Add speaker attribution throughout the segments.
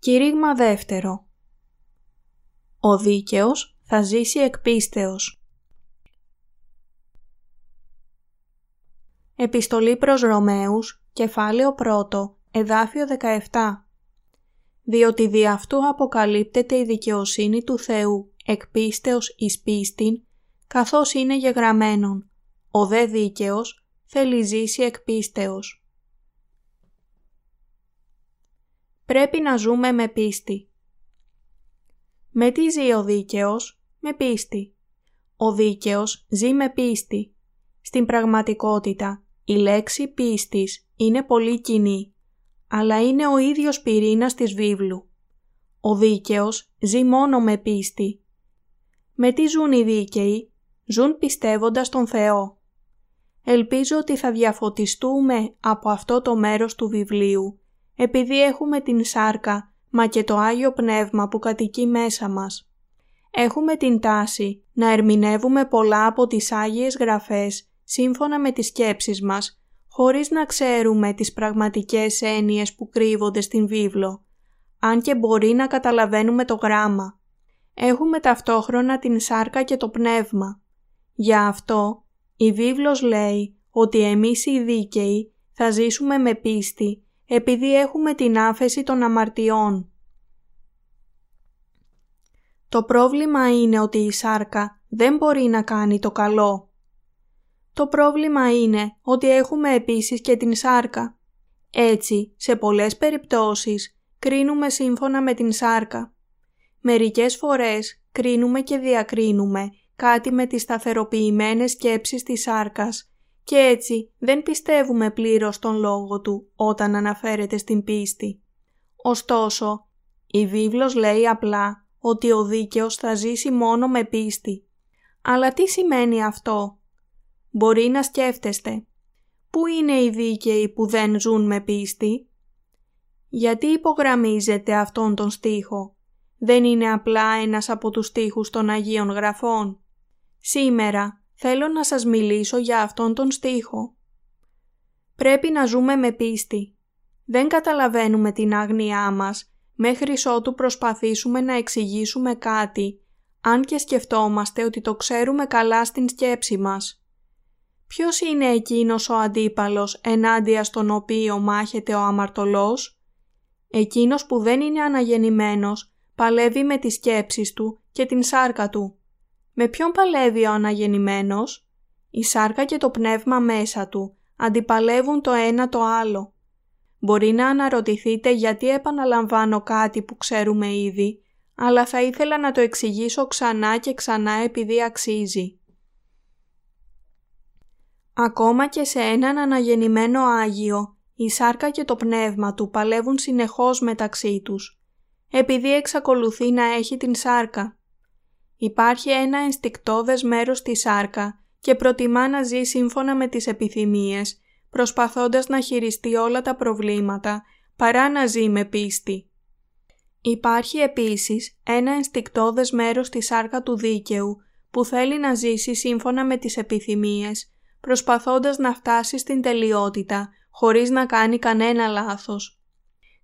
Speaker 1: Κήρυγμα δεύτερο Ο δίκαιος θα ζήσει εκ πίστεως. Επιστολή προς Ρωμαίους, κεφάλαιο 1, εδάφιο 17 Διότι δι' αυτού αποκαλύπτεται η δικαιοσύνη του Θεού εκ πίστεως εις πίστην, καθώς είναι γεγραμμένον. Ο δε δίκαιος θέλει ζήσει εκ πίστεως. Πρέπει να ζούμε με πίστη. Με τι ζει ο δίκαιος; Με πίστη. Ο δίκαιος ζει με πίστη. Στην πραγματικότητα, η λέξη πίστης είναι πολύ κοινή, αλλά είναι ο ίδιος πυρήνας της βίβλου. Ο δίκαιος ζει μόνο με πίστη. Με τι ζουν οι δίκαιοι; Ζουν πιστεύοντας τον Θεό. Ελπίζω ότι θα διαφωτιστούμε από αυτό το μέρος του βιβλίου επειδή έχουμε την σάρκα, μα και το Άγιο Πνεύμα που κατοικεί μέσα μας. Έχουμε την τάση να ερμηνεύουμε πολλά από τις Άγιες Γραφές σύμφωνα με τις σκέψεις μας, χωρίς να ξέρουμε τις πραγματικές έννοιες που κρύβονται στην βίβλο, αν και μπορεί να καταλαβαίνουμε το γράμμα. Έχουμε ταυτόχρονα την σάρκα και το πνεύμα. Για αυτό, η βίβλος λέει ότι εμείς οι δίκαιοι θα ζήσουμε με πίστη επειδή έχουμε την άφεση των αμαρτιών. Το πρόβλημα είναι ότι η σάρκα δεν μπορεί να κάνει το καλό. Το πρόβλημα είναι ότι έχουμε επίσης και την σάρκα. Έτσι, σε πολλές περιπτώσεις, κρίνουμε σύμφωνα με την σάρκα. Μερικές φορές κρίνουμε και διακρίνουμε κάτι με τις σταθεροποιημένες σκέψεις της σάρκας και έτσι δεν πιστεύουμε πλήρως τον λόγο του όταν αναφέρεται στην πίστη. Ωστόσο, η βίβλος λέει απλά ότι ο δίκαιος θα ζήσει μόνο με πίστη. Αλλά τι σημαίνει αυτό; Μπορεί να σκέφτεστε. Πού είναι οι δίκαιοι που δεν ζουν με πίστη; Γιατί υπογραμμίζεται αυτόν τον στίχο; Δεν είναι απλά ένας από τους στίχους των Αγίων Γραφών. Σήμερα θέλω να σας μιλήσω για αυτόν τον στίχο. Πρέπει να ζούμε με πίστη. Δεν καταλαβαίνουμε την άγνοιά μας μέχρι ότου προσπαθήσουμε να εξηγήσουμε κάτι, αν και σκεφτόμαστε ότι το ξέρουμε καλά στην σκέψη μας. Ποιος είναι εκείνος ο αντίπαλος ενάντια στον οποίο μάχεται ο αμαρτωλός; Εκείνος που δεν είναι αναγεννημένος παλεύει με τις σκέψεις του και την σάρκα του. Με ποιον παλεύει ο αναγεννημένος; Η σάρκα και το πνεύμα μέσα του αντιπαλεύουν το ένα το άλλο. Μπορεί να αναρωτηθείτε γιατί επαναλαμβάνω κάτι που ξέρουμε ήδη, αλλά θα ήθελα να το εξηγήσω ξανά και ξανά επειδή αξίζει. Ακόμα και σε έναν αναγεννημένο Άγιο, η σάρκα και το πνεύμα του παλεύουν συνεχώς μεταξύ τους, επειδή εξακολουθεί να έχει την σάρκα. Υπάρχει ένα ενστικτόδες μέρος στη σάρκα και προτιμά να ζει σύμφωνα με τις επιθυμίες, προσπαθώντας να χειριστεί όλα τα προβλήματα, παρά να ζει με πίστη. Υπάρχει επίσης ένα ενστικτόδες μέρος στη σάρκα του δίκαιου, που θέλει να ζήσει σύμφωνα με τις επιθυμίες, προσπαθώντας να φτάσει στην τελειότητα, χωρίς να κάνει κανένα λάθος.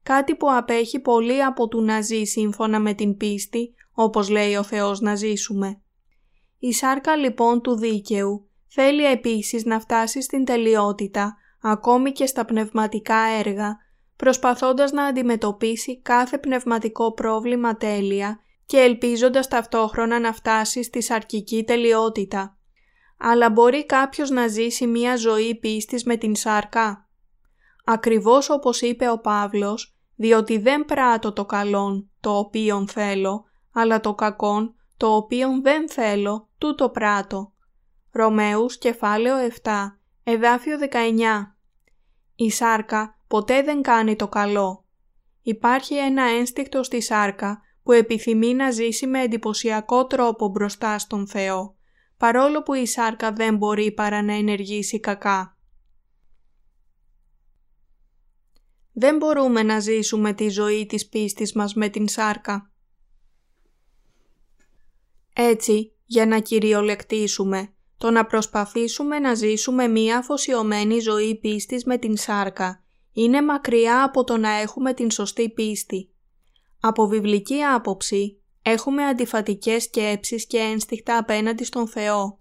Speaker 1: Κάτι που απέχει πολύ από του να ζει σύμφωνα με την πίστη, όπως λέει ο Θεός να ζήσουμε. Η σάρκα λοιπόν του δίκαιου θέλει επίσης να φτάσει στην τελειότητα ακόμη και στα πνευματικά έργα, προσπαθώντας να αντιμετωπίσει κάθε πνευματικό πρόβλημα τέλεια και ελπίζοντας ταυτόχρονα να φτάσει στη σαρκική τελειότητα. Αλλά μπορεί κάποιος να ζήσει μία ζωή πίστης με την σάρκα; Ακριβώς όπως είπε ο Παύλος, διότι δεν πράττω το καλόν το οποίον θέλω, αλλά το κακόν, το οποίον δεν θέλω, τούτο πράττω. Ρωμαίους κεφάλαιο 7, εδάφιο 19. Η σάρκα ποτέ δεν κάνει το καλό. Υπάρχει ένα ένστικτο στη σάρκα που επιθυμεί να ζήσει με εντυπωσιακό τρόπο μπροστά στον Θεό, παρόλο που η σάρκα δεν μπορεί παρά να ενεργήσει κακά. Δεν μπορούμε να ζήσουμε τη ζωή της πίστης μας με την σάρκα. Έτσι, για να κυριολεκτήσουμε, το να προσπαθήσουμε να ζήσουμε μία αφοσιωμένη ζωή πίστης με την σάρκα είναι μακριά από το να έχουμε την σωστή πίστη. Από βιβλική άποψη έχουμε αντιφατικές σκέψεις και ένστιχτα απέναντι στον Θεό.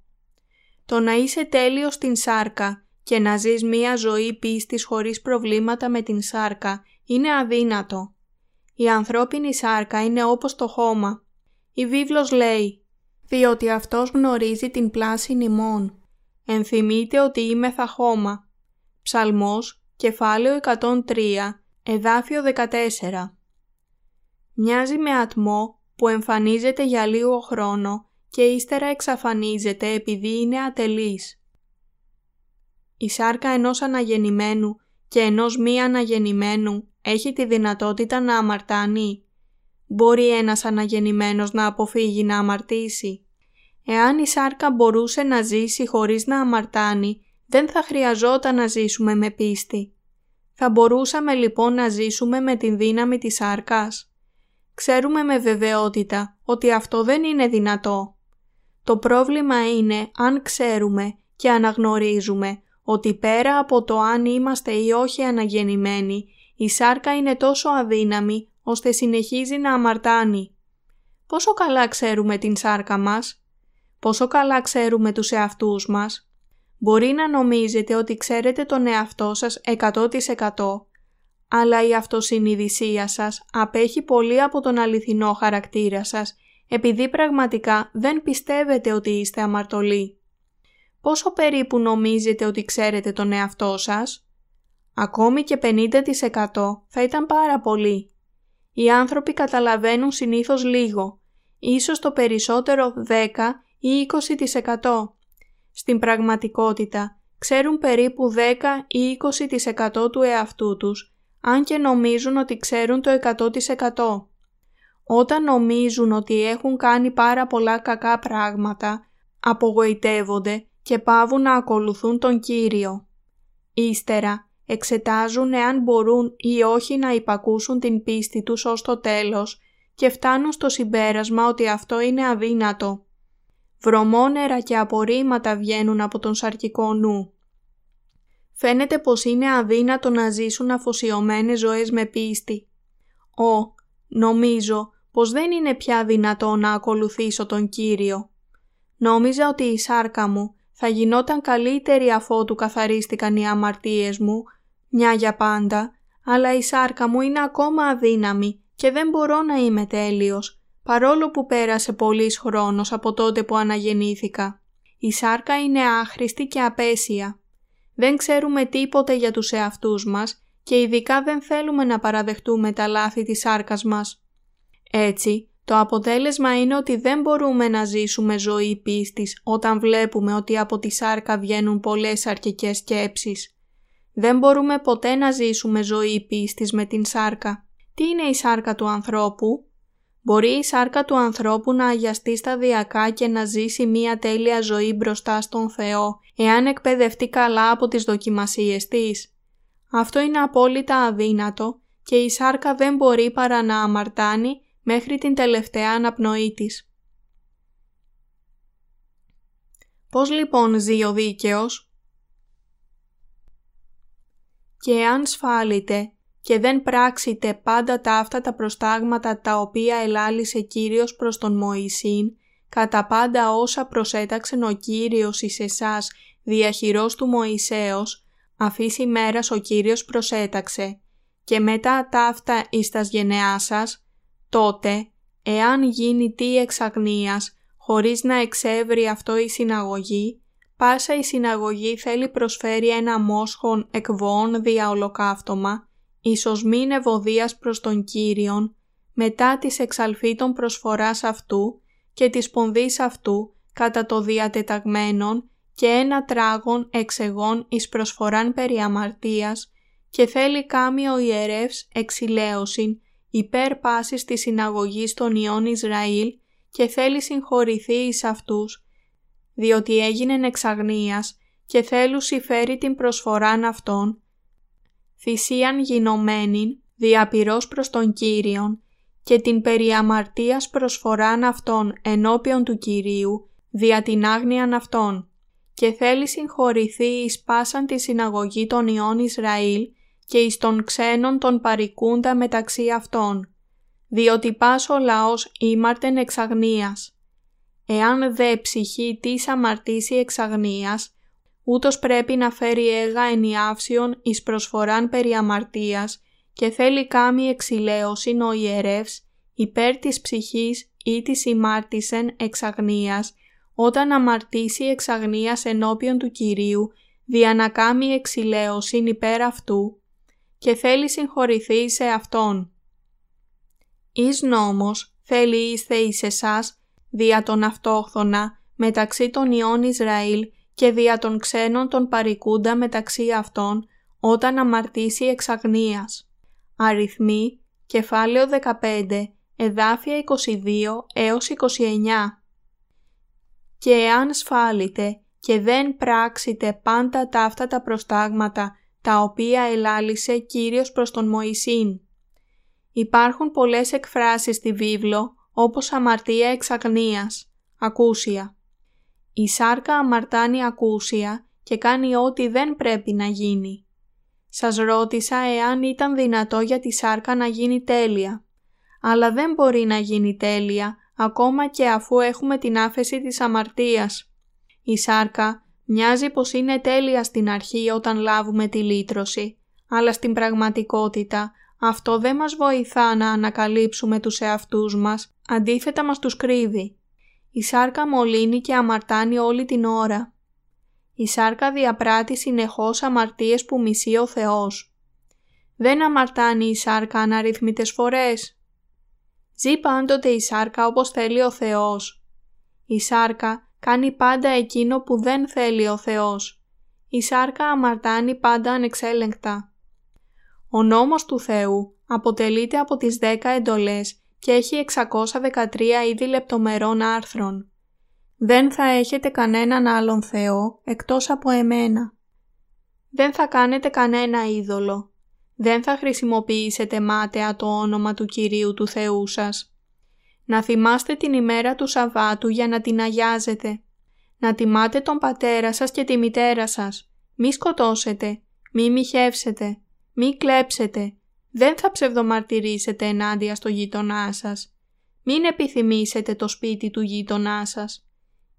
Speaker 1: Το να είσαι τέλειος στην σάρκα και να ζεις μία ζωή πίστης χωρίς προβλήματα με την σάρκα είναι αδύνατο. Η ανθρώπινη σάρκα είναι όπως το χώμα. Η βίβλος λέει «Διότι αυτός γνωρίζει την πλάση νημών. Ενθυμείτε ότι είμαι θα χώμα». Ψαλμός, κεφάλαιο 103, εδάφιο 14. Μοιάζει με ατμό που εμφανίζεται για λίγο χρόνο και ύστερα εξαφανίζεται επειδή είναι ατελής. Η σάρκα ενός αναγεννημένου και ενός μη αναγεννημένου έχει τη δυνατότητα να αμαρτάνει. Μπορεί ένας αναγεννημένος να αποφύγει να αμαρτήσει. Εάν η σάρκα μπορούσε να ζήσει χωρίς να αμαρτάνει, δεν θα χρειαζόταν να ζήσουμε με πίστη. Θα μπορούσαμε λοιπόν να ζήσουμε με την δύναμη της σάρκας. Ξέρουμε με βεβαιότητα ότι αυτό δεν είναι δυνατό. Το πρόβλημα είναι αν ξέρουμε και αναγνωρίζουμε ότι πέρα από το αν είμαστε ή όχι αναγεννημένοι, η σάρκα είναι τόσο αδύναμη ώστε συνεχίζει να αμαρτάνει. Πόσο καλά ξέρουμε την σάρκα μας; Πόσο καλά ξέρουμε τους εαυτούς μας; Μπορεί να νομίζετε ότι ξέρετε τον εαυτό σας 100% αλλά η αυτοσυνειδησία σας απέχει πολύ από τον αληθινό χαρακτήρα σας επειδή πραγματικά δεν πιστεύετε ότι είστε αμαρτωλοί. Πόσο περίπου νομίζετε ότι ξέρετε τον εαυτό σας; Ακόμη και 50% θα ήταν πάρα πολύ. Οι άνθρωποι καταλαβαίνουν συνήθως λίγο, ίσως το περισσότερο 10 ή 20%. Στην πραγματικότητα, ξέρουν περίπου 10 ή 20% του εαυτού τους, αν και νομίζουν ότι ξέρουν το 100%. Όταν νομίζουν ότι έχουν κάνει πάρα πολλά κακά πράγματα, απογοητεύονται και πάβουν να ακολουθούν τον Κύριο. Ύστερα, εξετάζουν εάν μπορούν ή όχι να υπακούσουν την πίστη τους ως το τέλος και φτάνουν στο συμπέρασμα ότι αυτό είναι αδύνατο. Βρωμόνερα και απορρίμματα βγαίνουν από τον σαρκικό νου. Φαίνεται πως είναι αδύνατο να ζήσουν αφοσιωμένες ζωές με πίστη. Ω, νομίζω πως δεν είναι πια δυνατό να ακολουθήσω τον Κύριο. Νόμιζα ότι η σάρκα μου θα γινόταν καλύτερη αφότου καθαρίστηκαν οι αμαρτίες μου, μια για πάντα, αλλά η σάρκα μου είναι ακόμα αδύναμη και δεν μπορώ να είμαι τέλειος, παρόλο που πέρασε πολύς χρόνος από τότε που αναγεννήθηκα. Η σάρκα είναι άχρηστη και απέσια. Δεν ξέρουμε τίποτε για τους εαυτούς μας και ειδικά δεν θέλουμε να παραδεχτούμε τα λάθη της σάρκας μας. Έτσι, το αποτέλεσμα είναι ότι δεν μπορούμε να ζήσουμε ζωή πίστης όταν βλέπουμε ότι από τη σάρκα βγαίνουν πολλές αρκικές σκέψεις. Δεν μπορούμε ποτέ να ζήσουμε ζωή πίστης με την σάρκα. Τι είναι η σάρκα του ανθρώπου; Μπορεί η σάρκα του ανθρώπου να αγιαστεί σταδιακά και να ζήσει μία τέλεια ζωή μπροστά στον Θεό, εάν εκπαιδευτεί καλά από τις δοκιμασίες της. Αυτό είναι απόλυτα αδύνατο και η σάρκα δεν μπορεί παρά να αμαρτάνει μέχρι την τελευταία αναπνοή της. Πώς λοιπόν ζει ο δίκαιος; Και αν σφάλετε και δεν πράξετε πάντα τα αυτά τα προστάγματα τα οποία ελάλησε Κύριος προς τον Μωυσήν, κατά πάντα όσα προσέταξε ο Κύριος εις εσάς διαχειρός του Μωυσέως, αφήσει μέρας ο Κύριος προσέταξε, και μετά τα αυτά εις τας γενεάς σας, τότε, εάν γίνει τι εξαγνίας, χωρίς να εξεύρει αυτό η συναγωγή, πάσα η συναγωγή θέλει προσφέρει ένα μόσχον εκβών δια ολοκαύτωμα, ίσως μην ευωδίας προς τον Κύριον, μετά της εξαλφήτων προσφοράς αυτού και της πονδής αυτού κατά το διατεταγμένον και ένα τράγον εξεγών εις προσφοράν περί αμαρτίας και θέλει κάμει ο ιερεύς εξηλαίωσιν υπέρ πάσης της συναγωγής των Ιών Ισραήλ και θέλει συγχωρηθεί εις αυτούς, διότι έγινεν εξαγνίας και θέλου φέρει την προσφοράν αυτών, θυσίαν γινωμένην διαπυρός προς τον Κύριον και την περί αμαρτίας προσφοράν αυτών ενώπιον του Κυρίου δια την άγνοιαν αυτών και θέλει συγχωρηθεί εις πάσαν τη συναγωγή των Ιών Ισραήλ και εις των ξένων των παρικούντα μεταξύ αυτών, διότι πας ο λαός ήμαρτεν εξαγνίας. Εάν δε ψυχή της αμαρτήσει εξαγνίας, ούτως πρέπει να φέρει έγα ενιάυσιον εις προσφοράν περί αμαρτίας και θέλει κάμη εξηλαίωσιν ο ιερεύς υπέρ της ψυχής ή της ημάρτησεν εξαγνίας όταν αμαρτήσει εξαγνίας ενώπιον του Κυρίου δια να κάμει εξηλαίωσιν υπέρ αυτού και θέλει συγχωρηθεί σε Αυτόν. Εις νόμος θέλει είστε εις εσάς δια τον αυτόχθονα μεταξύ των ιών Ισραήλ και δια των ξένων των παρικούντα μεταξύ αυτών όταν αμαρτήσει εξαγνίας. Αριθμοί, κεφάλαιο 15, εδάφια 22 έως 29. Και εάν σφάλετε και δεν πράξετε πάντα τα αυτά τα προστάγματα τα οποία ελάλησε Κύριος προς τον Μωυσήν. Υπάρχουν πολλές εκφράσεις στη βίβλο όπως αμαρτία εξαγνίας, ακούσια. Η σάρκα αμαρτάνει ακούσια και κάνει ό,τι δεν πρέπει να γίνει. Σας ρώτησα εάν ήταν δυνατό για τη σάρκα να γίνει τέλεια. Αλλά δεν μπορεί να γίνει τέλεια ακόμα και αφού έχουμε την άφεση της αμαρτίας. Η σάρκα μοιάζει πως είναι τέλεια στην αρχή όταν λάβουμε τη λύτρωση, αλλά στην πραγματικότητα αυτό δεν μας βοηθά να ανακαλύψουμε τους εαυτούς μας, αντίθετα μας τους κρύβει. Η σάρκα μολύνει και αμαρτάνει όλη την ώρα. Η σάρκα διαπράττει συνεχώς αμαρτίες που μισεί ο Θεός. Δεν αμαρτάνει η σάρκα αναρρυθμίτες φορές. Ζει πάντοτε η σάρκα όπως θέλει ο Θεός. Η σάρκα κάνει πάντα εκείνο που δεν θέλει ο Θεός. Η σάρκα αμαρτάνει πάντα ανεξέλεγκτα. Ο νόμος του Θεού αποτελείται από τις 10 εντολές και έχει 613 είδη λεπτομερών άρθρων. Δεν θα έχετε κανέναν άλλον Θεό εκτός από εμένα. Δεν θα κάνετε κανένα είδωλο. Δεν θα χρησιμοποιήσετε μάταια το όνομα του Κυρίου του Θεού σας. Να θυμάστε την ημέρα του Σαββάτου για να την αγιάζετε. Να τιμάτε τον πατέρα σας και τη μητέρα σας. Μη σκοτώσετε, μη μοιχεύσετε, μη κλέψετε, δεν θα ψευδομαρτυρήσετε ενάντια στο γείτονά σας. Μην επιθυμήσετε το σπίτι του γείτονά σας.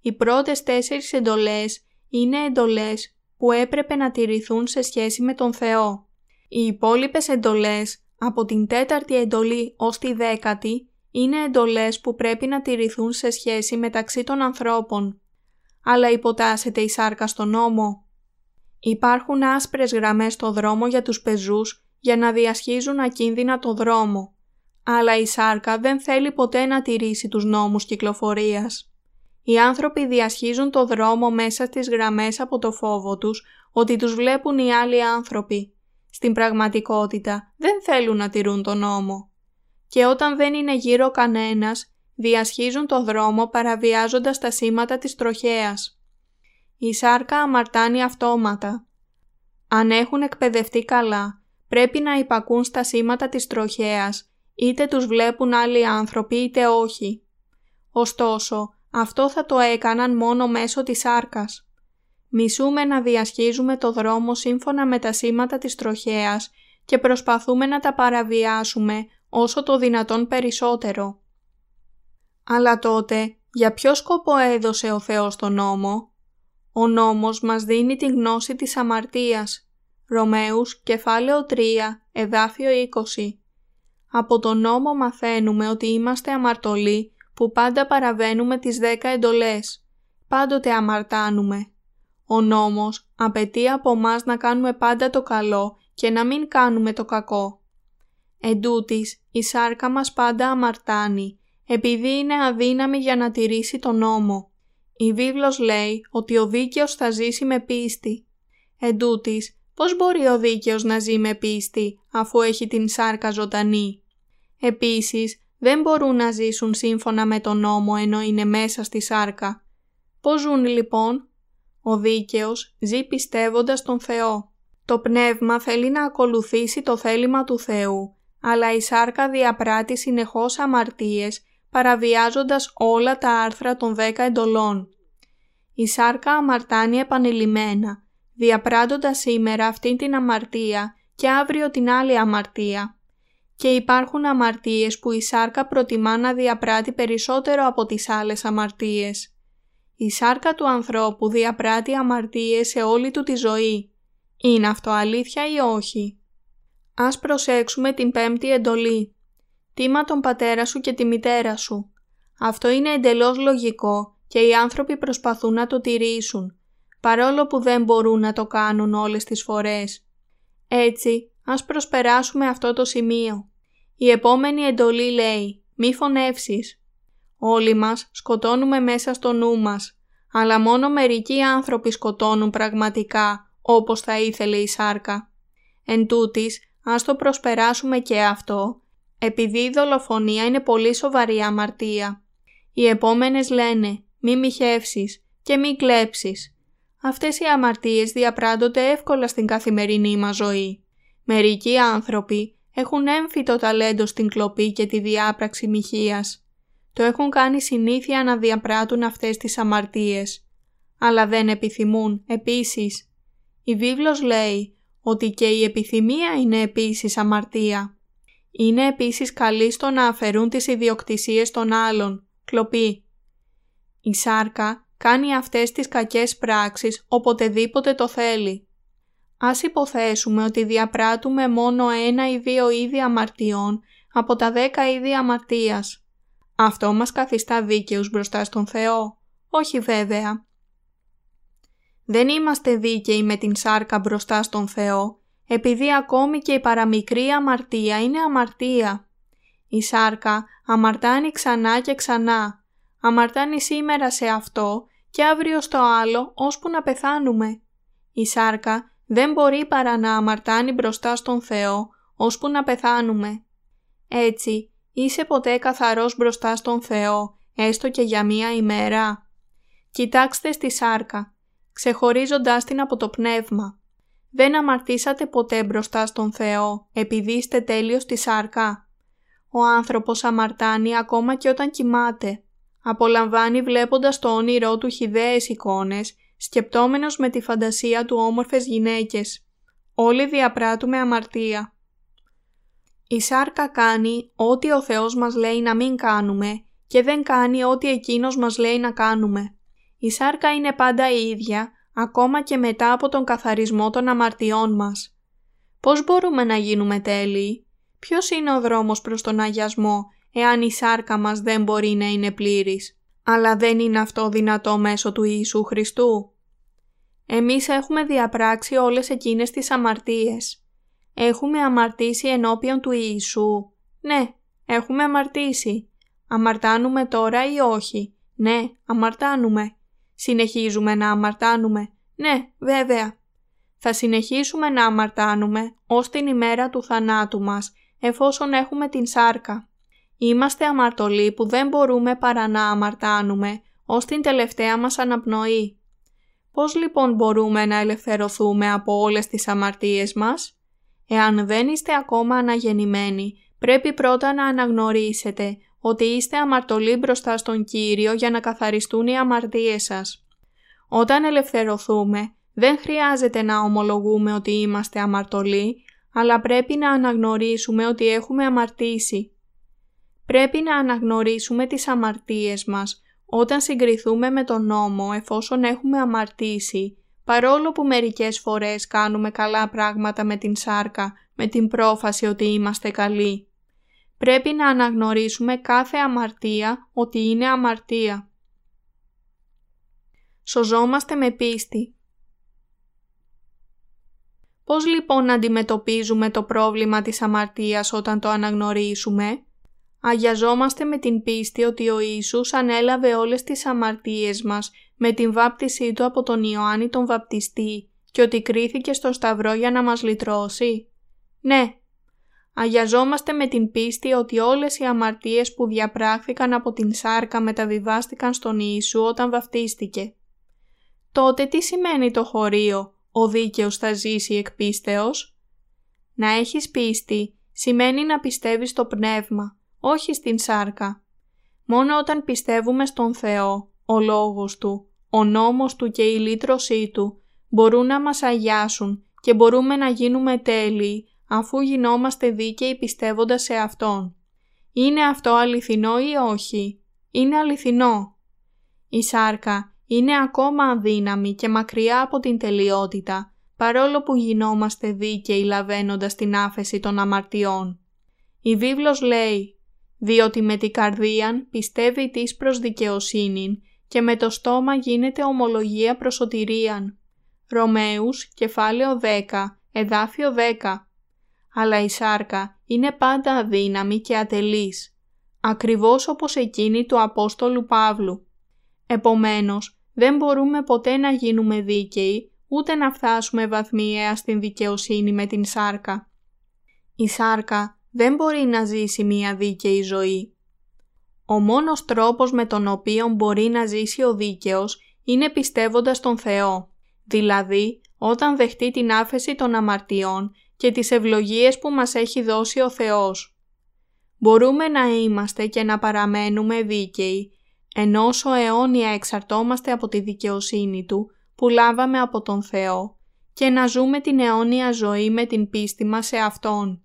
Speaker 1: Οι πρώτες τέσσερις εντολές είναι εντολές που έπρεπε να τηρηθούν σε σχέση με τον Θεό. Οι υπόλοιπες εντολές από την τέταρτη εντολή ως τη δέκατη είναι εντολές που πρέπει να τηρηθούν σε σχέση μεταξύ των ανθρώπων. Αλλά υποτάσσεται η σάρκα στον νόμο. Υπάρχουν άσπρες γραμμές στο δρόμο για τους πεζούς για να διασχίζουν ακίνδυνα το δρόμο, αλλά η σάρκα δεν θέλει ποτέ να τηρήσει τους νόμους κυκλοφορίας. Οι άνθρωποι διασχίζουν το δρόμο μέσα στις γραμμές από το φόβο τους ότι τους βλέπουν οι άλλοι άνθρωποι. Στην πραγματικότητα δεν θέλουν να τηρούν τον νόμο. Και όταν δεν είναι γύρω κανένας, διασχίζουν το δρόμο παραβιάζοντας τα σήματα της τροχέας. Η σάρκα αμαρτάνει αυτόματα. Αν έχουν εκπαιδευτεί καλά, πρέπει να υπακούν στα σήματα της τροχέας, είτε τους βλέπουν άλλοι άνθρωποι είτε όχι. Ωστόσο, αυτό θα το έκαναν μόνο μέσω της άρκας. Μισούμε να διασχίζουμε το δρόμο σύμφωνα με τα σήματα της τροχέας και προσπαθούμε να τα παραβιάσουμε όσο το δυνατόν περισσότερο. Αλλά τότε, για ποιο σκοπό έδωσε ο Θεός τον νόμο; Ο νόμος μας δίνει τη γνώση της αμαρτίας Ρωμαίους, κεφάλαιο 3, εδάφιο 20. Από τον νόμο μαθαίνουμε ότι είμαστε αμαρτωλοί που πάντα παραβαίνουμε τις δέκα εντολές. Πάντοτε αμαρτάνουμε. Ο νόμος απαιτεί από μας να κάνουμε πάντα το καλό και να μην κάνουμε το κακό. Εν η σάρκα μας πάντα αμαρτάνει, επειδή είναι αδύναμη για να τηρήσει τον νόμο. Η βίβλος λέει ότι ο δίκαιος θα ζήσει με πίστη. Εν Πώς μπορεί ο δίκαιος να ζει με πίστη αφού έχει την σάρκα ζωντανή; Επίσης, δεν μπορούν να ζήσουν σύμφωνα με τον νόμο ενώ είναι μέσα στη σάρκα. Πώς ζουν λοιπόν; Ο δίκαιος ζει πιστεύοντας τον Θεό. Το πνεύμα θέλει να ακολουθήσει το θέλημα του Θεού, αλλά η σάρκα διαπράττει συνεχώς αμαρτίες, παραβιάζοντας όλα τα άρθρα των δέκα εντολών. Η σάρκα αμαρτάνει επανειλημμένα διαπράττοντας σήμερα αυτήν την αμαρτία και αύριο την άλλη αμαρτία. Και υπάρχουν αμαρτίες που η σάρκα προτιμά να διαπράττει περισσότερο από τις άλλες αμαρτίες. Η σάρκα του ανθρώπου διαπράττει αμαρτίες σε όλη του τη ζωή. Είναι αυτό αλήθεια ή όχι; Ας προσέξουμε την πέμπτη εντολή. Τίμα τον πατέρα σου και τη μητέρα σου. Αυτό είναι εντελώς λογικό και οι άνθρωποι προσπαθούν να το τηρήσουν, παρόλο που δεν μπορούν να το κάνουν όλες τις φορές. Έτσι, ας προσπεράσουμε αυτό το σημείο. Η επόμενη εντολή λέει «Μη φωνεύσεις». Όλοι μας σκοτώνουμε μέσα στο νου μας, αλλά μόνο μερικοί άνθρωποι σκοτώνουν πραγματικά όπως θα ήθελε η σάρκα. Εν τούτης, ας το προσπεράσουμε και αυτό, επειδή η δολοφονία είναι πολύ σοβαρή αμαρτία. Οι επόμενες λένε «Μη μοιχεύσεις» και «Μη κλέψεις». Αυτές οι αμαρτίες διαπράττονται εύκολα στην καθημερινή μας ζωή. Μερικοί άνθρωποι έχουν έμφυτο ταλέντο στην κλοπή και τη διάπραξη μοιχείας. Το έχουν κάνει συνήθεια να διαπράττουν αυτές τις αμαρτίες. Αλλά δεν επιθυμούν, επίσης. Η βίβλος λέει ότι και η επιθυμία είναι επίσης αμαρτία. Είναι επίσης καλή στο να αφαιρούν τις ιδιοκτησίες των άλλων, κλοπή. Η σάρκα κάνει αυτές τις κακές πράξεις οποτεδήποτε το θέλει. Ας υποθέσουμε ότι διαπράττουμε μόνο ένα ή δύο είδη αμαρτιών από τα δέκα είδη αμαρτίας. Αυτό μας καθιστά δίκαιους μπροστά στον Θεό. Όχι βέβαια. Δεν είμαστε δίκαιοι με την σάρκα μπροστά στον Θεό, επειδή ακόμη και η παραμικρή αμαρτία είναι αμαρτία. Η σάρκα αμαρτάνει ξανά και ξανά. Αμαρτάνει σήμερα σε αυτό και αύριο στο άλλο ώσπου να πεθάνουμε. Η σάρκα δεν μπορεί παρά να αμαρτάνει μπροστά στον Θεό ώσπου να πεθάνουμε. Έτσι, είσαι ποτέ καθαρός μπροστά στον Θεό, έστω και για μία ημέρα. Κοιτάξτε στη σάρκα, ξεχωρίζοντάς την από το πνεύμα. Δεν αμαρτήσατε ποτέ μπροστά στον Θεό, επειδή είστε τέλειος στη σάρκα. Ο άνθρωπος αμαρτάνει ακόμα και όταν κοιμάται. Απολαμβάνει βλέποντας το όνειρό του χιδαίες εικόνες, σκεπτόμενος με τη φαντασία του όμορφες γυναίκες. Όλοι διαπράττουμε αμαρτία. Η σάρκα κάνει ό,τι ο Θεός μας λέει να μην κάνουμε και δεν κάνει ό,τι Εκείνος μας λέει να κάνουμε. Η σάρκα είναι πάντα η ίδια, ακόμα και μετά από τον καθαρισμό των αμαρτιών μας. Πώς μπορούμε να γίνουμε τέλειοι; Ποιος είναι ο δρόμος προς τον αγιασμό, εάν η σάρκα μας δεν μπορεί να είναι πλήρης. Αλλά δεν είναι αυτό δυνατό μέσω του Ιησού Χριστού. Εμείς έχουμε διαπράξει όλες εκείνες τις αμαρτίες. Έχουμε αμαρτήσει ενώπιον του Ιησού. Ναι, έχουμε αμαρτήσει. Αμαρτάνουμε τώρα ή όχι; Ναι, αμαρτάνουμε. Συνεχίζουμε να αμαρτάνουμε. Ναι, βέβαια. Θα συνεχίσουμε να αμαρτάνουμε ως την ημέρα του θανάτου μας, εφόσον έχουμε την σάρκα. Είμαστε αμαρτωλοί που δεν μπορούμε παρά να αμαρτάνουμε ως την τελευταία μας αναπνοή. Πώς λοιπόν μπορούμε να ελευθερωθούμε από όλες τις αμαρτίες μας; Εάν δεν είστε ακόμα αναγεννημένοι, πρέπει πρώτα να αναγνωρίσετε ότι είστε αμαρτωλοί μπροστά στον Κύριο για να καθαριστούν οι αμαρτίες σας. Όταν ελευθερωθούμε, δεν χρειάζεται να ομολογούμε ότι είμαστε αμαρτωλοί, αλλά πρέπει να αναγνωρίσουμε ότι έχουμε αμαρτήσει. Πρέπει να αναγνωρίσουμε τις αμαρτίες μας όταν συγκριθούμε με τον νόμο εφόσον έχουμε αμαρτήσει, παρόλο που μερικές φορές κάνουμε καλά πράγματα με την σάρκα, με την πρόφαση ότι είμαστε καλοί. Πρέπει να αναγνωρίσουμε κάθε αμαρτία ότι είναι αμαρτία. Σωζόμαστε με πίστη. Πώς λοιπόν αντιμετωπίζουμε το πρόβλημα της αμαρτίας όταν το αναγνωρίσουμε; Αγιαζόμαστε με την πίστη ότι ο Ιησούς ανέλαβε όλες τις αμαρτίες μας με την βάπτισή του από τον Ιωάννη τον βαπτιστή και ότι κρίθηκε στο σταυρό για να μας λυτρώσει. Ναι. Αγιαζόμαστε με την πίστη ότι όλες οι αμαρτίες που διαπράχθηκαν από την σάρκα μεταβιβάστηκαν στον Ιησού όταν βαπτίστηκε. Τότε τι σημαίνει το χωρίο «Ο δίκαιος θα ζήσει εκ πίστεως»? Να έχεις πίστη σημαίνει να πιστεύεις στο πνεύμα, όχι στην σάρκα. Μόνο όταν πιστεύουμε στον Θεό, ο Λόγος Του, ο νόμος Του και η λύτρωσή Του μπορούν να μας αγιάσουν και μπορούμε να γίνουμε τέλειοι αφού γινόμαστε δίκαιοι πιστεύοντας σε Αυτόν. Είναι αυτό αληθινό ή όχι; Είναι αληθινό. Η σάρκα είναι ακόμα αδύναμη και μακριά από την τελειότητα, παρόλο που γινόμαστε δίκαιοι λαβαίνοντας την άφεση των αμαρτιών. Η βίβλος λέει «Διότι με την καρδίαν πιστεύει της προς δικαιοσύνην και με το στόμα γίνεται ομολογία προς σωτηρίαν». Ρωμαίους, κεφάλαιο 10, εδάφιο 10. Αλλά η σάρκα είναι πάντα αδύναμη και ατελής, ακριβώς όπως εκείνη του Απόστολου Παύλου. Επομένως, δεν μπορούμε ποτέ να γίνουμε δίκαιοι, ούτε να φτάσουμε βαθμιαία στην δικαιοσύνη με την σάρκα. Η σάρκα δεν μπορεί να ζήσει μία δίκαιη ζωή. Ο μόνος τρόπος με τον οποίο μπορεί να ζήσει ο δίκαιος είναι πιστεύοντας τον Θεό, δηλαδή όταν δεχτεί την άφεση των αμαρτιών και τις ευλογίες που μας έχει δώσει ο Θεός. Μπορούμε να είμαστε και να παραμένουμε δίκαιοι, ενώ όσο αιώνια εξαρτόμαστε από τη δικαιοσύνη Του που λάβαμε από τον Θεό και να ζούμε την αιώνια ζωή με την πίστη μας σε Αυτόν.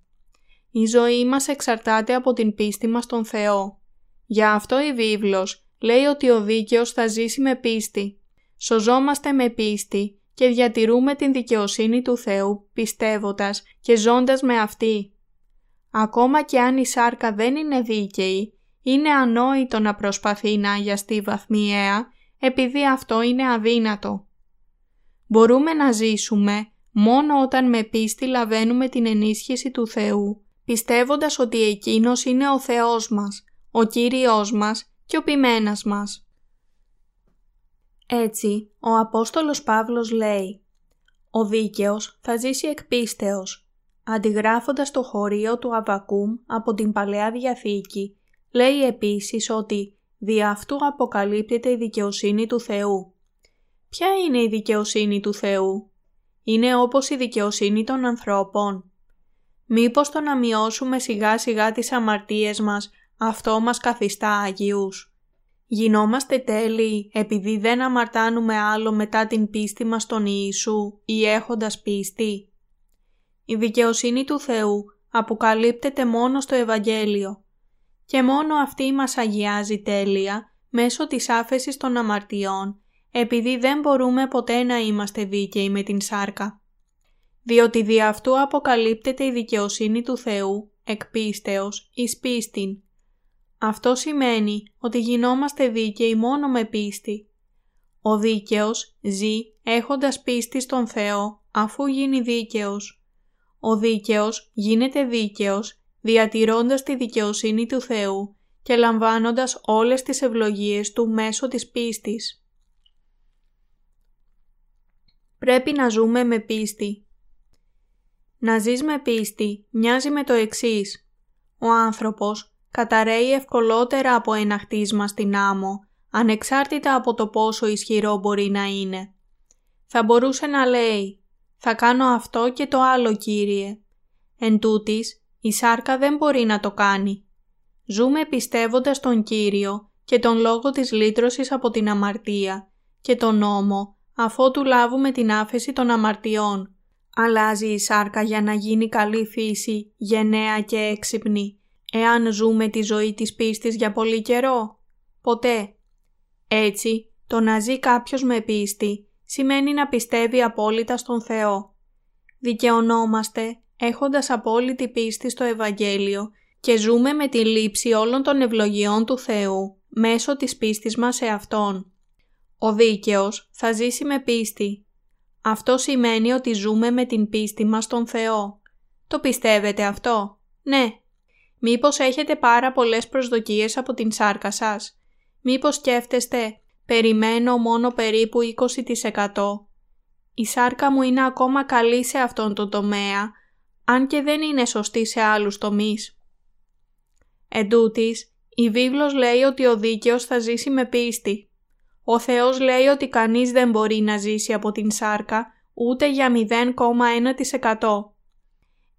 Speaker 1: Η ζωή μας εξαρτάται από την πίστη μας στον Θεό. Για αυτό η βίβλος λέει ότι ο δίκαιος θα ζήσει με πίστη. Σωζόμαστε με πίστη και διατηρούμε την δικαιοσύνη του Θεού πιστεύοντας και ζώντας με αυτή. Ακόμα και αν η σάρκα δεν είναι δίκαιη, είναι ανόητο να προσπαθεί να αγιαστεί βαθμιαία επειδή αυτό είναι αδύνατο. Μπορούμε να ζήσουμε μόνο όταν με πίστη λαβαίνουμε την ενίσχυση του Θεού, πιστεύοντας ότι Εκείνος είναι ο Θεός μας, ο Κύριος μας και ο ποιμένας μας. Έτσι, ο Απόστολος Παύλος λέει «Ο δίκαιος θα ζήσει εκ πίστεως». Αντιγράφοντας το χωρίο του Αβακούμ από την Παλαιά Διαθήκη, λέει επίσης ότι «Δι' αυτού αποκαλύπτεται η δικαιοσύνη του Θεού». Ποια είναι η δικαιοσύνη του Θεού; Είναι όπως η δικαιοσύνη των ανθρώπων. Μήπως το να μειώσουμε σιγά σιγά τις αμαρτίες μας, αυτό μας καθιστά Αγίους; Γινόμαστε τέλειοι επειδή δεν αμαρτάνουμε άλλο μετά την πίστη μας στον Ιησού ή έχοντας πίστη; Η δικαιοσύνη του Θεού αποκαλύπτεται μόνο στο Ευαγγέλιο και μόνο αυτή μας αγιάζει τέλεια μέσω της άφεσης των αμαρτιών επειδή δεν μπορούμε ποτέ να είμαστε δίκαιοι με την σάρκα. Διότι δι' αυτού αποκαλύπτεται η δικαιοσύνη του Θεού εκ πίστεως εις πίστην αυτό σημαίνει ότι γινόμαστε δίκαιοι μόνο με πίστη. Ο δίκαιος ζει έχοντας πίστη στον Θεό αφού γίνει δίκαιος. Ο δίκαιος γίνεται δίκαιος διατηρώντας τη δικαιοσύνη του Θεού και λαμβάνοντας όλες τις ευλογίες Του μέσω της πίστης. Πρέπει να ζούμε με πίστη. Να ζεις με πίστη μοιάζει με το εξής. Ο άνθρωπος καταραίει ευκολότερα από ένα χτίσμα στην άμμο, ανεξάρτητα από το πόσο ισχυρό μπορεί να είναι. Θα μπορούσε να λέει «Θα κάνω αυτό και το άλλο, Κύριε». Εν τούτης, η σάρκα δεν μπορεί να το κάνει. Ζούμε πιστεύοντας τον Κύριο και τον λόγο της λύτρωσης από την αμαρτία και τον νόμο αφότου λάβουμε την άφεση των αμαρτιών. Αλλάζει η σάρκα για να γίνει καλή φύση, γενναία και έξυπνη εάν ζούμε τη ζωή της πίστης για πολύ καιρό; Ποτέ. Έτσι, το να ζει κάποιος με πίστη σημαίνει να πιστεύει απόλυτα στον Θεό. Δικαιωνόμαστε έχοντας απόλυτη πίστη στο Ευαγγέλιο και ζούμε με τη λήψη όλων των ευλογιών του Θεού μέσω της πίστης μας σε Αυτόν. Ο δίκαιος θα ζήσει με πίστη. Αυτό σημαίνει ότι ζούμε με την πίστη μας στον Θεό. Το πιστεύετε αυτό; Ναι, Μήπως έχετε πάρα πολλές προσδοκίες από την σάρκα σας; Μήπως σκέφτεστε, περιμένω μόνο περίπου 20%. Η σάρκα μου είναι ακόμα καλή σε αυτόν τον τομέα, αν και δεν είναι σωστή σε άλλους τομείς. Εν τούτης, η βίβλος λέει ότι ο δίκαιος θα ζήσει με πίστη. Ο Θεός λέει ότι κανείς δεν μπορεί να ζήσει από την σάρκα ούτε για 0,1%.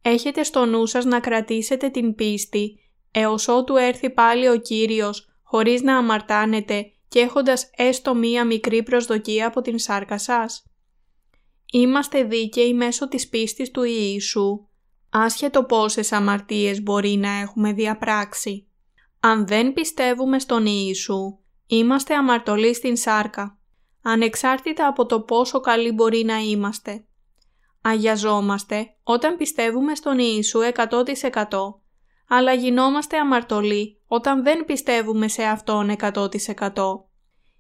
Speaker 1: Έχετε στο νου σας να κρατήσετε την πίστη έως ότου έρθει πάλι ο Κύριος χωρίς να αμαρτάνετε και έχοντας έστω μία μικρή προσδοκία από την σάρκα σας. Είμαστε δίκαιοι μέσω της πίστης του Ιησού, άσχετο πόσες αμαρτίες μπορεί να έχουμε διαπράξει. Αν δεν πιστεύουμε στον Ιησού, είμαστε αμαρτωλοί στην σάρκα, ανεξάρτητα από το πόσο καλοί μπορεί να είμαστε. Αγιαζόμαστε όταν πιστεύουμε στον Ιησού 100% αλλά γινόμαστε αμαρτωλοί όταν δεν πιστεύουμε σε Αυτόν 100%.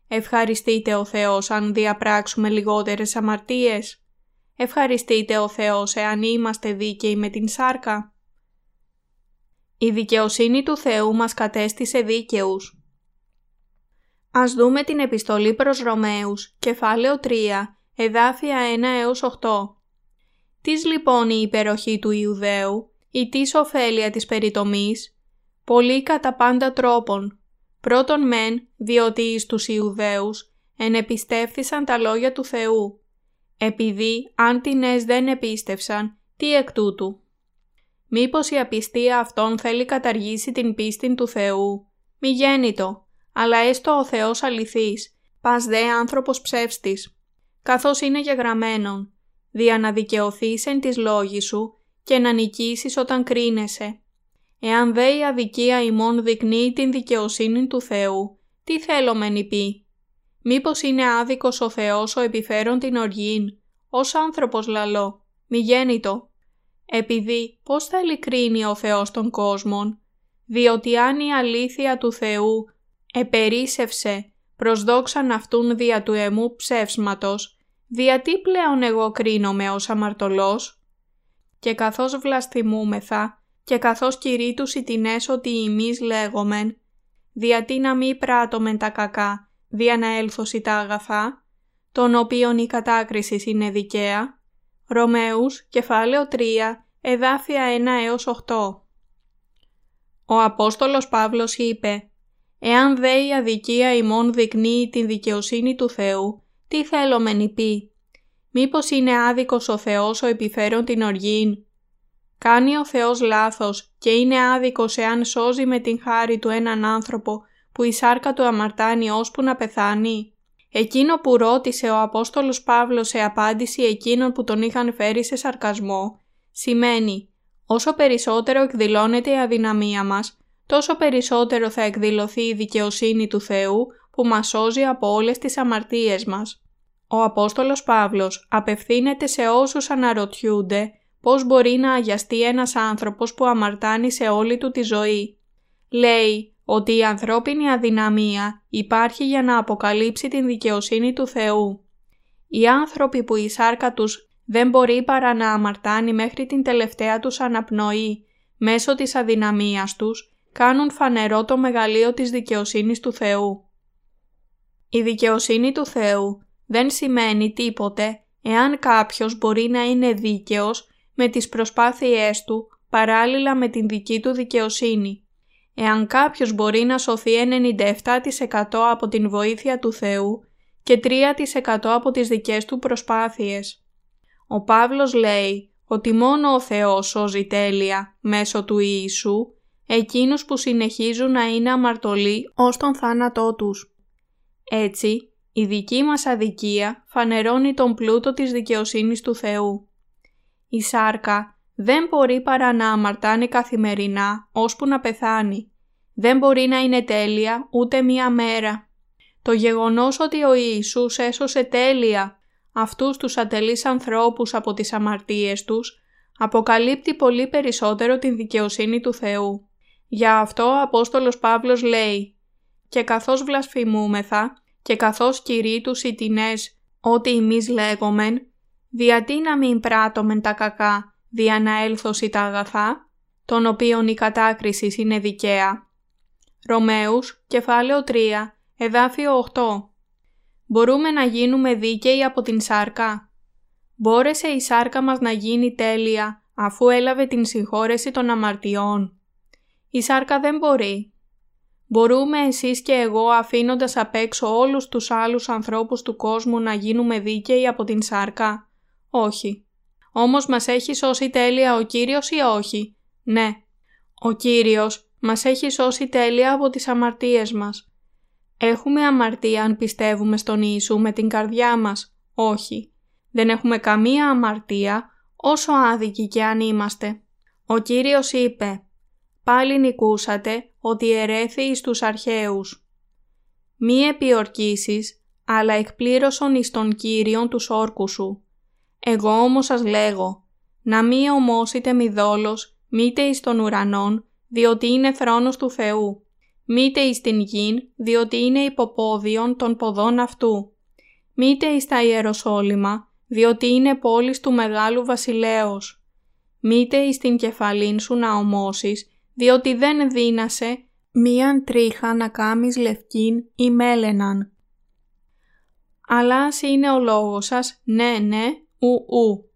Speaker 1: Ευχαριστείτε ο Θεός αν διαπράξουμε λιγότερες αμαρτίες. Ευχαριστείτε ο Θεός εάν είμαστε δίκαιοι με την σάρκα. Η δικαιοσύνη του Θεού μας κατέστησε δίκαιους. Ας δούμε την επιστολή προς Ρωμαίους, κεφάλαιο 3, εδάφια 1 έως 8. Τις λοιπόν η υπεροχή του Ιουδαίου, η της ωφέλεια της περιτομής, πολύ κατά πάντα τρόπον. Πρώτον μεν, διότι εις τους Ιουδαίους ενεπιστεύθησαν τα λόγια του Θεού, επειδή αν τινές δεν επίστευσαν, τι εκ τούτου. Μήπως η απιστία αυτών θέλει καταργήσει την πίστη του Θεού. Μη γέννητο, αλλά έστω ο Θεός αληθής, πας δε άνθρωπος ψεύστης. Καθώς είναι γεγραμμένον, δια να δικαιωθείς εν της λόγης σου και να νικήσεις όταν κρίνεσαι. Εάν δε η αδικία ημών δεικνύει την δικαιοσύνη του Θεού, τι θέλω μεν πει; Μήπως είναι άδικος ο Θεός ο επιφέρον την οργήν, ως άνθρωπος λαλό, μη γέννητο; Επειδή πώς θα ειλικρίνει ο Θεός των κόσμων, διότι αν η αλήθεια του Θεού επερίσευσε προς δόξαν αυτούν δια του εμού ψεύσματος, δια τι πλέον εγώ κρίνομαι ως αμαρτωλός; Και καθώς βλαστημούμεθα και καθώς κηρύττους οι τινές ότι εμείς λέγομεν, διατί να μη πράττομεν τα κακά, δια να έλθωση τα αγαθά, των οποίων η κατάκρισης είναι δικαία; Ρωμαίους, κεφάλαιο 3, εδάφια 1 έως 8. Ο Απόστολος Παύλος είπε «Εάν δε η αδικία ημών δεικνύει την δικαιοσύνη του Θεού, τι θέλω μεν πει, Μήπως είναι άδικος ο Θεός ο επιφέρον την οργήν; Κάνει ο Θεός λάθος και είναι άδικος εάν σώζει με την χάρη του έναν άνθρωπο που η σάρκα του αμαρτάνει ώσπου να πεθάνει; Εκείνο που ρώτησε ο Απόστολος Παύλος σε απάντηση εκείνων που τον είχαν φέρει σε σαρκασμό, σημαίνει όσο περισσότερο εκδηλώνεται η αδυναμία μας, τόσο περισσότερο θα εκδηλωθεί η δικαιοσύνη του Θεού που μας σώζει από όλες τις αμαρτίες μας. Ο Απόστολος Παύλος απευθύνεται σε όσους αναρωτιούνται πώς μπορεί να αγιαστεί ένας άνθρωπος που αμαρτάνει σε όλη του τη ζωή. Λέει ότι η ανθρώπινη αδυναμία υπάρχει για να αποκαλύψει την δικαιοσύνη του Θεού. Οι άνθρωποι που η σάρκα τους δεν μπορεί παρά να αμαρτάνει μέχρι την τελευταία τους αναπνοή μέσω της αδυναμίας τους, κάνουν φανερό το μεγαλείο της δικαιοσύνης του Θεού. Η δικαιοσύνη του Θεού δεν σημαίνει τίποτε εάν κάποιος μπορεί να είναι δίκαιος με τις προσπάθειές του παράλληλα με την δική του δικαιοσύνη. Εάν κάποιος μπορεί να σωθεί 97% από την βοήθεια του Θεού και 3% από τις δικές του προσπάθειες. Ο Παύλος λέει ότι μόνο ο Θεός σώζει τέλεια μέσω του Ιησού εκείνους που συνεχίζουν να είναι αμαρτωλοί ως τον θάνατό τους. Έτσι, η δική μας αδικία φανερώνει τον πλούτο της δικαιοσύνης του Θεού. Η σάρκα δεν μπορεί παρά να αμαρτάνει καθημερινά ώσπου να πεθάνει. Δεν μπορεί να είναι τέλεια ούτε μία μέρα. Το γεγονός ότι ο Ιησούς έσωσε τέλεια αυτούς τους ατελείς ανθρώπους από τις αμαρτίες τους, αποκαλύπτει πολύ περισσότερο την δικαιοσύνη του Θεού. Για αυτό ο Απόστολος Παύλος λέει «Και καθώς βλασφημούμεθα, και καθώς κηρύττους οι τινές ότι εμείς λέγομεν, διατί να μην πράττομεν τα κακά, δια να έλθωση τα αγαθά, των οποίων η κατάκριση είναι δικαία. Ρωμαίους, κεφάλαιο 3, εδάφιο 8. Μπορούμε να γίνουμε δίκαιοι από την σάρκα. Μπόρεσε η σάρκα μας να γίνει τέλεια αφού έλαβε την συγχώρεση των αμαρτιών. Η σάρκα δεν μπορεί. Μπορούμε εσείς και εγώ αφήνοντας απ' έξω όλους τους άλλους ανθρώπους του κόσμου να γίνουμε δίκαιοι από την σάρκα; Όχι. Όμως μας έχει σώσει τέλεια ο Κύριος ή όχι; Ναι. Ο Κύριος μας έχει σώσει τέλεια από τις αμαρτίες μας. Έχουμε αμαρτία αν πιστεύουμε στον Ιησού με την καρδιά μας; Όχι. Δεν έχουμε καμία αμαρτία όσο άδικοι και αν είμαστε. Ο Κύριος είπε «Πάλι νικούσατε ότι ερέθη εις τους αρχαίους. Μη επιορκήσεις, αλλά εκπλήρωσον εις τον Κύριον τους όρκους σου. Εγώ όμως σας λέγω, να μη ομόσετε μη δόλος, μήτε εις τον ουρανόν, διότι είναι θρόνος του Θεού, μήτε εις την γην, διότι είναι υποπόδιον των ποδών αυτού, μήτε εις τα Ιεροσόλυμα, διότι είναι πόλης του Μεγάλου Βασιλέως, μήτε εις την κεφαλήν σου να ομώσεις, διότι δεν δύνασε μίαν τρίχα να κάμεις λευκήν ή μέλεναν. Αλλάς ας είναι ο λόγος σας ναι ναι ου ου.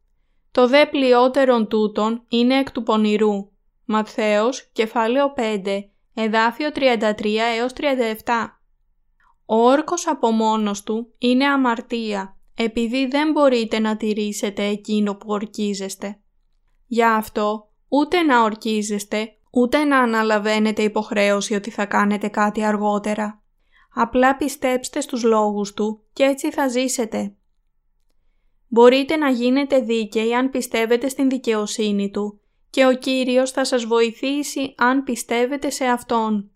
Speaker 1: Το δε πλειότερον τούτον είναι εκ του πονηρού. Ματθαίος, κεφάλαιο 5, εδάφιο 33 έως 37. Ο όρκος από μόνος του είναι αμαρτία, επειδή δεν μπορείτε να τηρήσετε εκείνο που ορκίζεστε. Γι' αυτό, ούτε να ορκίζεστε, ούτε να αναλαβαίνετε υποχρέωση ότι θα κάνετε κάτι αργότερα. Απλά πιστέψτε στους λόγους του και έτσι θα ζήσετε. Μπορείτε να γίνετε δίκαιοι αν πιστεύετε στην δικαιοσύνη του και ο Κύριος θα σας βοηθήσει αν πιστεύετε σε Αυτόν.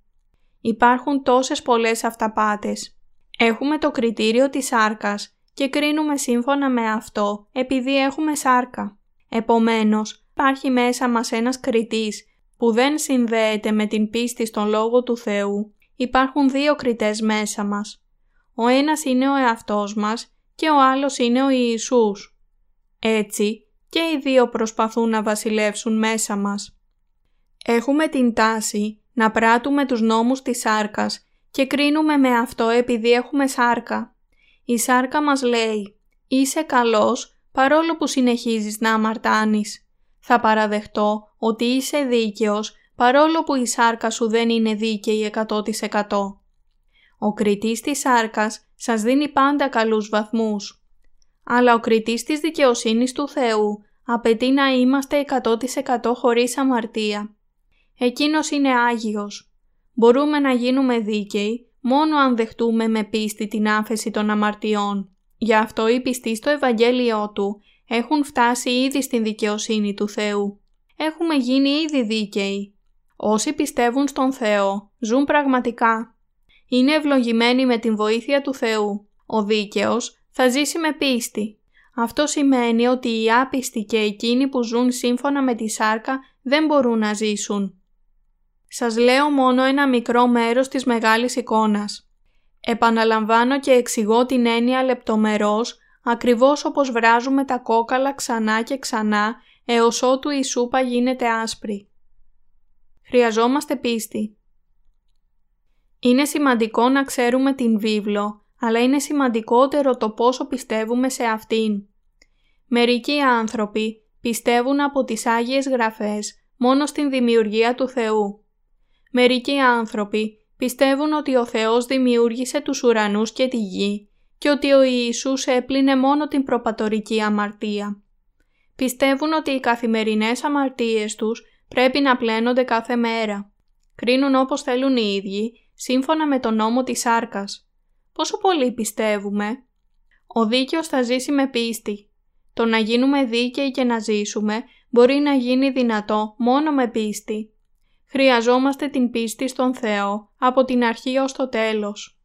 Speaker 1: Υπάρχουν τόσες πολλές αυταπάτες. Έχουμε το κριτήριο της σάρκας και κρίνουμε σύμφωνα με αυτό επειδή έχουμε σάρκα. Επομένως, υπάρχει μέσα μας ένας κριτής που δεν συνδέεται με την πίστη στον Λόγο του Θεού. Υπάρχουν δύο κριτές μέσα μας. Ο ένας είναι ο εαυτός μας και ο άλλος είναι ο Ιησούς. Έτσι και οι δύο προσπαθούν να βασιλεύσουν μέσα μας. Έχουμε την τάση να πράττουμε τους νόμους της σάρκας και κρίνουμε με αυτό επειδή έχουμε σάρκα. Η σάρκα μας λέει «Είσαι καλός παρόλο που συνεχίζεις να αμαρτάνεις». Θα παραδεχτώ ότι είσαι δίκαιος παρόλο που η σάρκα σου δεν είναι δίκαιη 100%. Ο κριτής της σάρκας σας δίνει πάντα καλούς βαθμούς. Αλλά ο κριτής της δικαιοσύνης του Θεού απαιτεί να είμαστε 100% χωρίς αμαρτία. Εκείνος είναι Άγιος. Μπορούμε να γίνουμε δίκαιοι μόνο αν δεχτούμε με πίστη την άφεση των αμαρτιών. Γι' αυτό οι πιστοί στο Ευαγγέλιό Του έχουν φτάσει ήδη στην δικαιοσύνη του Θεού. Έχουμε γίνει ήδη δίκαιοι. Όσοι πιστεύουν στον Θεό ζουν πραγματικά. Είναι ευλογημένοι με την βοήθεια του Θεού. Ο δίκαιος θα ζήσει με πίστη. Αυτό σημαίνει ότι οι άπιστοι και εκείνοι που ζουν σύμφωνα με τη σάρκα δεν μπορούν να ζήσουν. Σας λέω μόνο ένα μικρό μέρος της μεγάλης εικόνας. Επαναλαμβάνω και εξηγώ την έννοια λεπτομερώς, ακριβώς όπως βράζουμε τα κόκαλα ξανά και ξανά, έως ότου η σούπα γίνεται άσπρη. Χρειαζόμαστε πίστη. Είναι σημαντικό να ξέρουμε την βίβλο, αλλά είναι σημαντικότερο το πόσο πιστεύουμε σε αυτήν. Μερικοί άνθρωποι πιστεύουν από τις Άγιες Γραφές μόνο στην δημιουργία του Θεού. Μερικοί άνθρωποι πιστεύουν ότι ο Θεός δημιούργησε τους ουρανούς και τη γη και ότι ο Ιησούς έπλυνε μόνο την προπατορική αμαρτία. Πιστεύουν ότι οι καθημερινές αμαρτίες τους πρέπει να πλένονται κάθε μέρα. Κρίνουν όπως θέλουν οι ίδιοι, σύμφωνα με τον νόμο της σάρκας. Πόσο πολύ πιστεύουμε; Ο δίκαιος θα ζήσει με πίστη. Το να γίνουμε δίκαιοι και να ζήσουμε μπορεί να γίνει δυνατό μόνο με πίστη. Χρειαζόμαστε την πίστη στον Θεό από την αρχή ως το τέλος.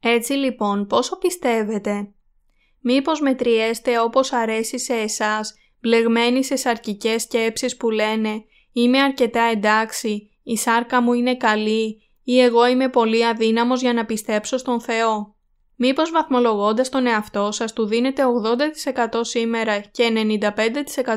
Speaker 1: Έτσι λοιπόν πόσο πιστεύετε; Μήπως μετριέστε όπως αρέσει σε εσάς, μπλεγμένοι σε σαρκικές σκέψεις που λένε «Είμαι αρκετά εντάξει», «Η σάρκα μου είναι καλή» ή «Εγώ είμαι πολύ αδύναμος για να πιστέψω στον Θεό». Μήπως βαθμολογώντας τον εαυτό σας του δίνετε 80% σήμερα και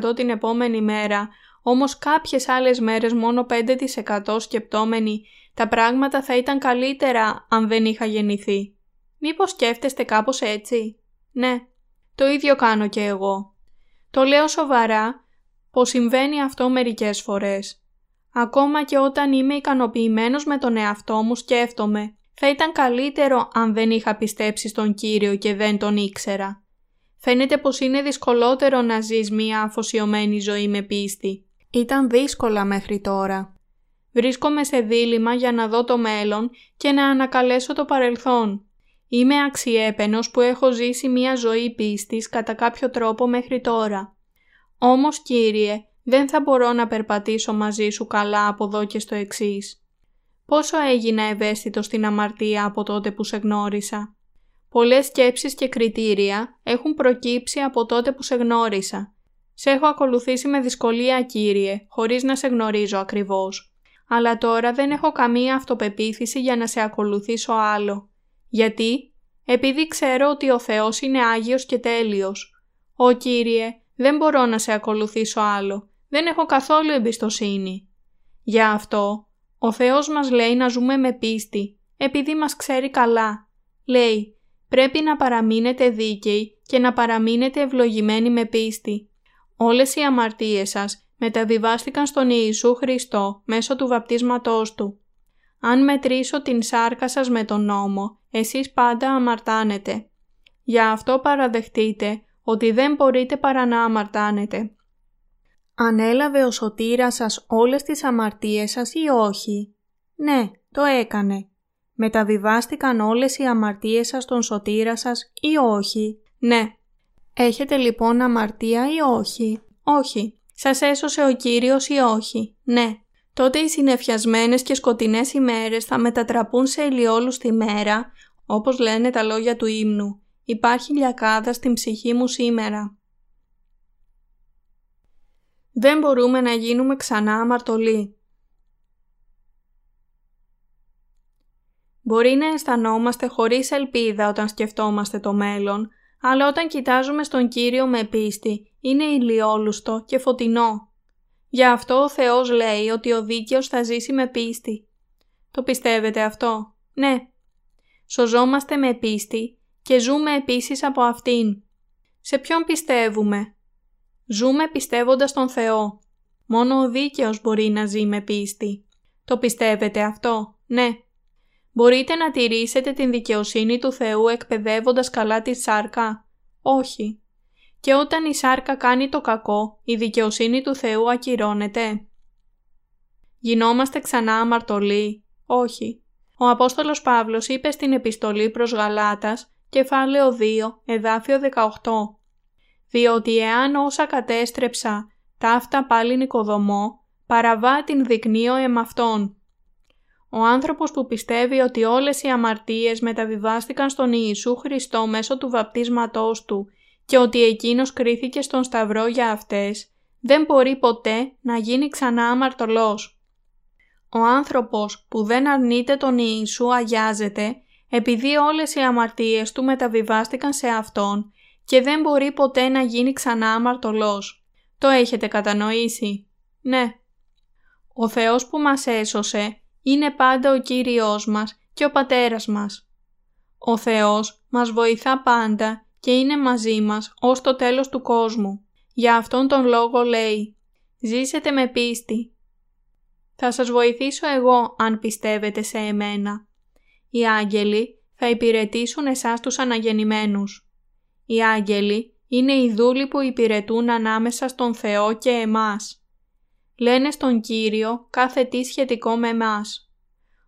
Speaker 1: 95% την επόμενη μέρα, όμως κάποιες άλλες μέρες μόνο 5% σκεπτόμενοι, τα πράγματα θα ήταν καλύτερα αν δεν είχα γεννηθεί. Μήπως σκέφτεστε κάπως έτσι; Ναι, το ίδιο κάνω και εγώ. Το λέω σοβαρά πως συμβαίνει αυτό μερικές φορές. Ακόμα και όταν είμαι ικανοποιημένος με τον εαυτό μου σκέφτομαι θα ήταν καλύτερο αν δεν είχα πιστέψει στον Κύριο και δεν τον ήξερα. Φαίνεται πως είναι δυσκολότερο να ζεις μία αφοσιωμένη ζωή με πίστη. Ήταν δύσκολα μέχρι τώρα. Βρίσκομαι σε δίλημα για να δω το μέλλον και να ανακαλέσω το παρελθόν. Είμαι αξιέπαινος που έχω ζήσει μία ζωή πίστης κατά κάποιο τρόπο μέχρι τώρα. Όμως Κύριε, δεν θα μπορώ να περπατήσω μαζί σου καλά από εδώ και στο εξής. Πόσο έγινα ευαίσθητο στην αμαρτία από τότε που σε γνώρισα; Πολλές σκέψεις και κριτήρια έχουν προκύψει από τότε που σε γνώρισα. Σε έχω ακολουθήσει με δυσκολία, Κύριε, χωρίς να σε γνωρίζω ακριβώς. Αλλά τώρα δεν έχω καμία αυτοπεποίθηση για να σε ακολουθήσω άλλο. Γιατί; Επειδή ξέρω ότι ο Θεός είναι Άγιος και τέλειος. «Ω Κύριε, δεν μπορώ να σε ακολουθήσω άλλο. Δεν έχω καθόλου εμπιστοσύνη». Γι' αυτό, ο Θεός μας λέει να ζούμε με πίστη, επειδή μας ξέρει καλά. Λέει, πρέπει να παραμείνετε δίκαιοι και να παραμείνετε ευλογημένοι με πίστη. Όλες οι αμαρτίες σας μεταβιβάστηκαν στον Ιησού Χριστό μέσω του βαπτίσματός Του. Αν μετρήσω την σάρκα σας με τον νόμο, εσείς πάντα αμαρτάνετε. Γι' αυτό παραδεχτείτε ότι δεν μπορείτε παρά να αμαρτάνετε. Ανέλαβε ο σωτήρας σας όλες τις αμαρτίες σας ή όχι; Ναι, το έκανε. Μεταβιβάστηκαν όλες οι αμαρτίες σας στον σωτήρα σας ή όχι; Ναι. Έχετε λοιπόν αμαρτία ή όχι; Όχι. Σας έσωσε ο Κύριος ή όχι; Ναι. Τότε οι συνεφιασμένες και σκοτεινές ημέρες θα μετατραπούν σε ηλιόλους τη μέρα, όπως λένε τα λόγια του ύμνου. Υπάρχει λιακάδα στην ψυχή μου σήμερα. Δεν μπορούμε να γίνουμε ξανά αμαρτωλοί. Μπορεί να αισθανόμαστε χωρίς ελπίδα όταν σκεφτόμαστε το μέλλον, αλλά όταν κοιτάζουμε στον Κύριο με πίστη, είναι ηλιόλουστο και φωτεινό. Γι' αυτό ο Θεός λέει ότι ο δίκαιος θα ζήσει με πίστη. Το πιστεύετε αυτό; Ναι. Σωζόμαστε με πίστη και ζούμε επίσης από αυτήν. Σε ποιον πιστεύουμε; Ζούμε πιστεύοντας τον Θεό. Μόνο ο δίκαιος μπορεί να ζει με πίστη. Το πιστεύετε αυτό; Ναι. Μπορείτε να τηρήσετε την δικαιοσύνη του Θεού εκπαιδεύοντας καλά τη σάρκα; Όχι. Και όταν η σάρκα κάνει το κακό, η δικαιοσύνη του Θεού ακυρώνεται. Γινόμαστε ξανά αμαρτωλοί; Όχι. Ο Απόστολος Παύλος είπε στην επιστολή προς Γαλάτας κεφάλαιο 2, εδάφιο 18. Διότι εάν όσα κατέστρεψα, ταύτα πάλι νοικοδομώ, παραβά την δεικνύω εμαυτόν. Ο άνθρωπος που πιστεύει ότι όλες οι αμαρτίες μεταβιβάστηκαν στον Ιησού Χριστό μέσω του βαπτίσματός Του και ότι Εκείνος κρίθηκε στον Σταυρό για αυτές, δεν μπορεί ποτέ να γίνει ξανά αμαρτωλός. Ο άνθρωπος που δεν αρνείται τον Ιησού αγιάζεται επειδή όλες οι αμαρτίες του μεταβιβάστηκαν σε Αυτόν και δεν μπορεί ποτέ να γίνει ξανά αμαρτωλός. Το έχετε κατανοήσει; Ναι. Ο Θεός που μας έσωσε είναι πάντα ο Κύριος μας και ο Πατέρας μας. Ο Θεός μας βοηθά πάντα και είναι μαζί μας ως το τέλος του κόσμου. Για αυτόν τον λόγο λέει «Ζήσετε με πίστη». Θα σας βοηθήσω εγώ αν πιστεύετε σε εμένα. Οι άγγελοι θα υπηρετήσουν εσάς τους αναγεννημένους. Οι άγγελοι είναι οι δούλοι που υπηρετούν ανάμεσα στον Θεό και εμάς. Λένε στον Κύριο κάθε τι σχετικό με εμάς.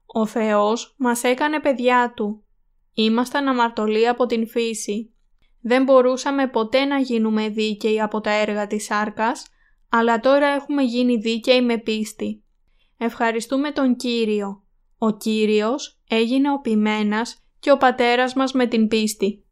Speaker 1: Ο Θεός μας έκανε παιδιά Του. Ήμασταν αμαρτωλοί από την φύση. Δεν μπορούσαμε ποτέ να γίνουμε δίκαιοι από τα έργα της σάρκας, αλλά τώρα έχουμε γίνει δίκαιοι με πίστη. Ευχαριστούμε τον Κύριο. Ο Κύριος έγινε ο ποιμένας και ο πατέρας μας με την πίστη.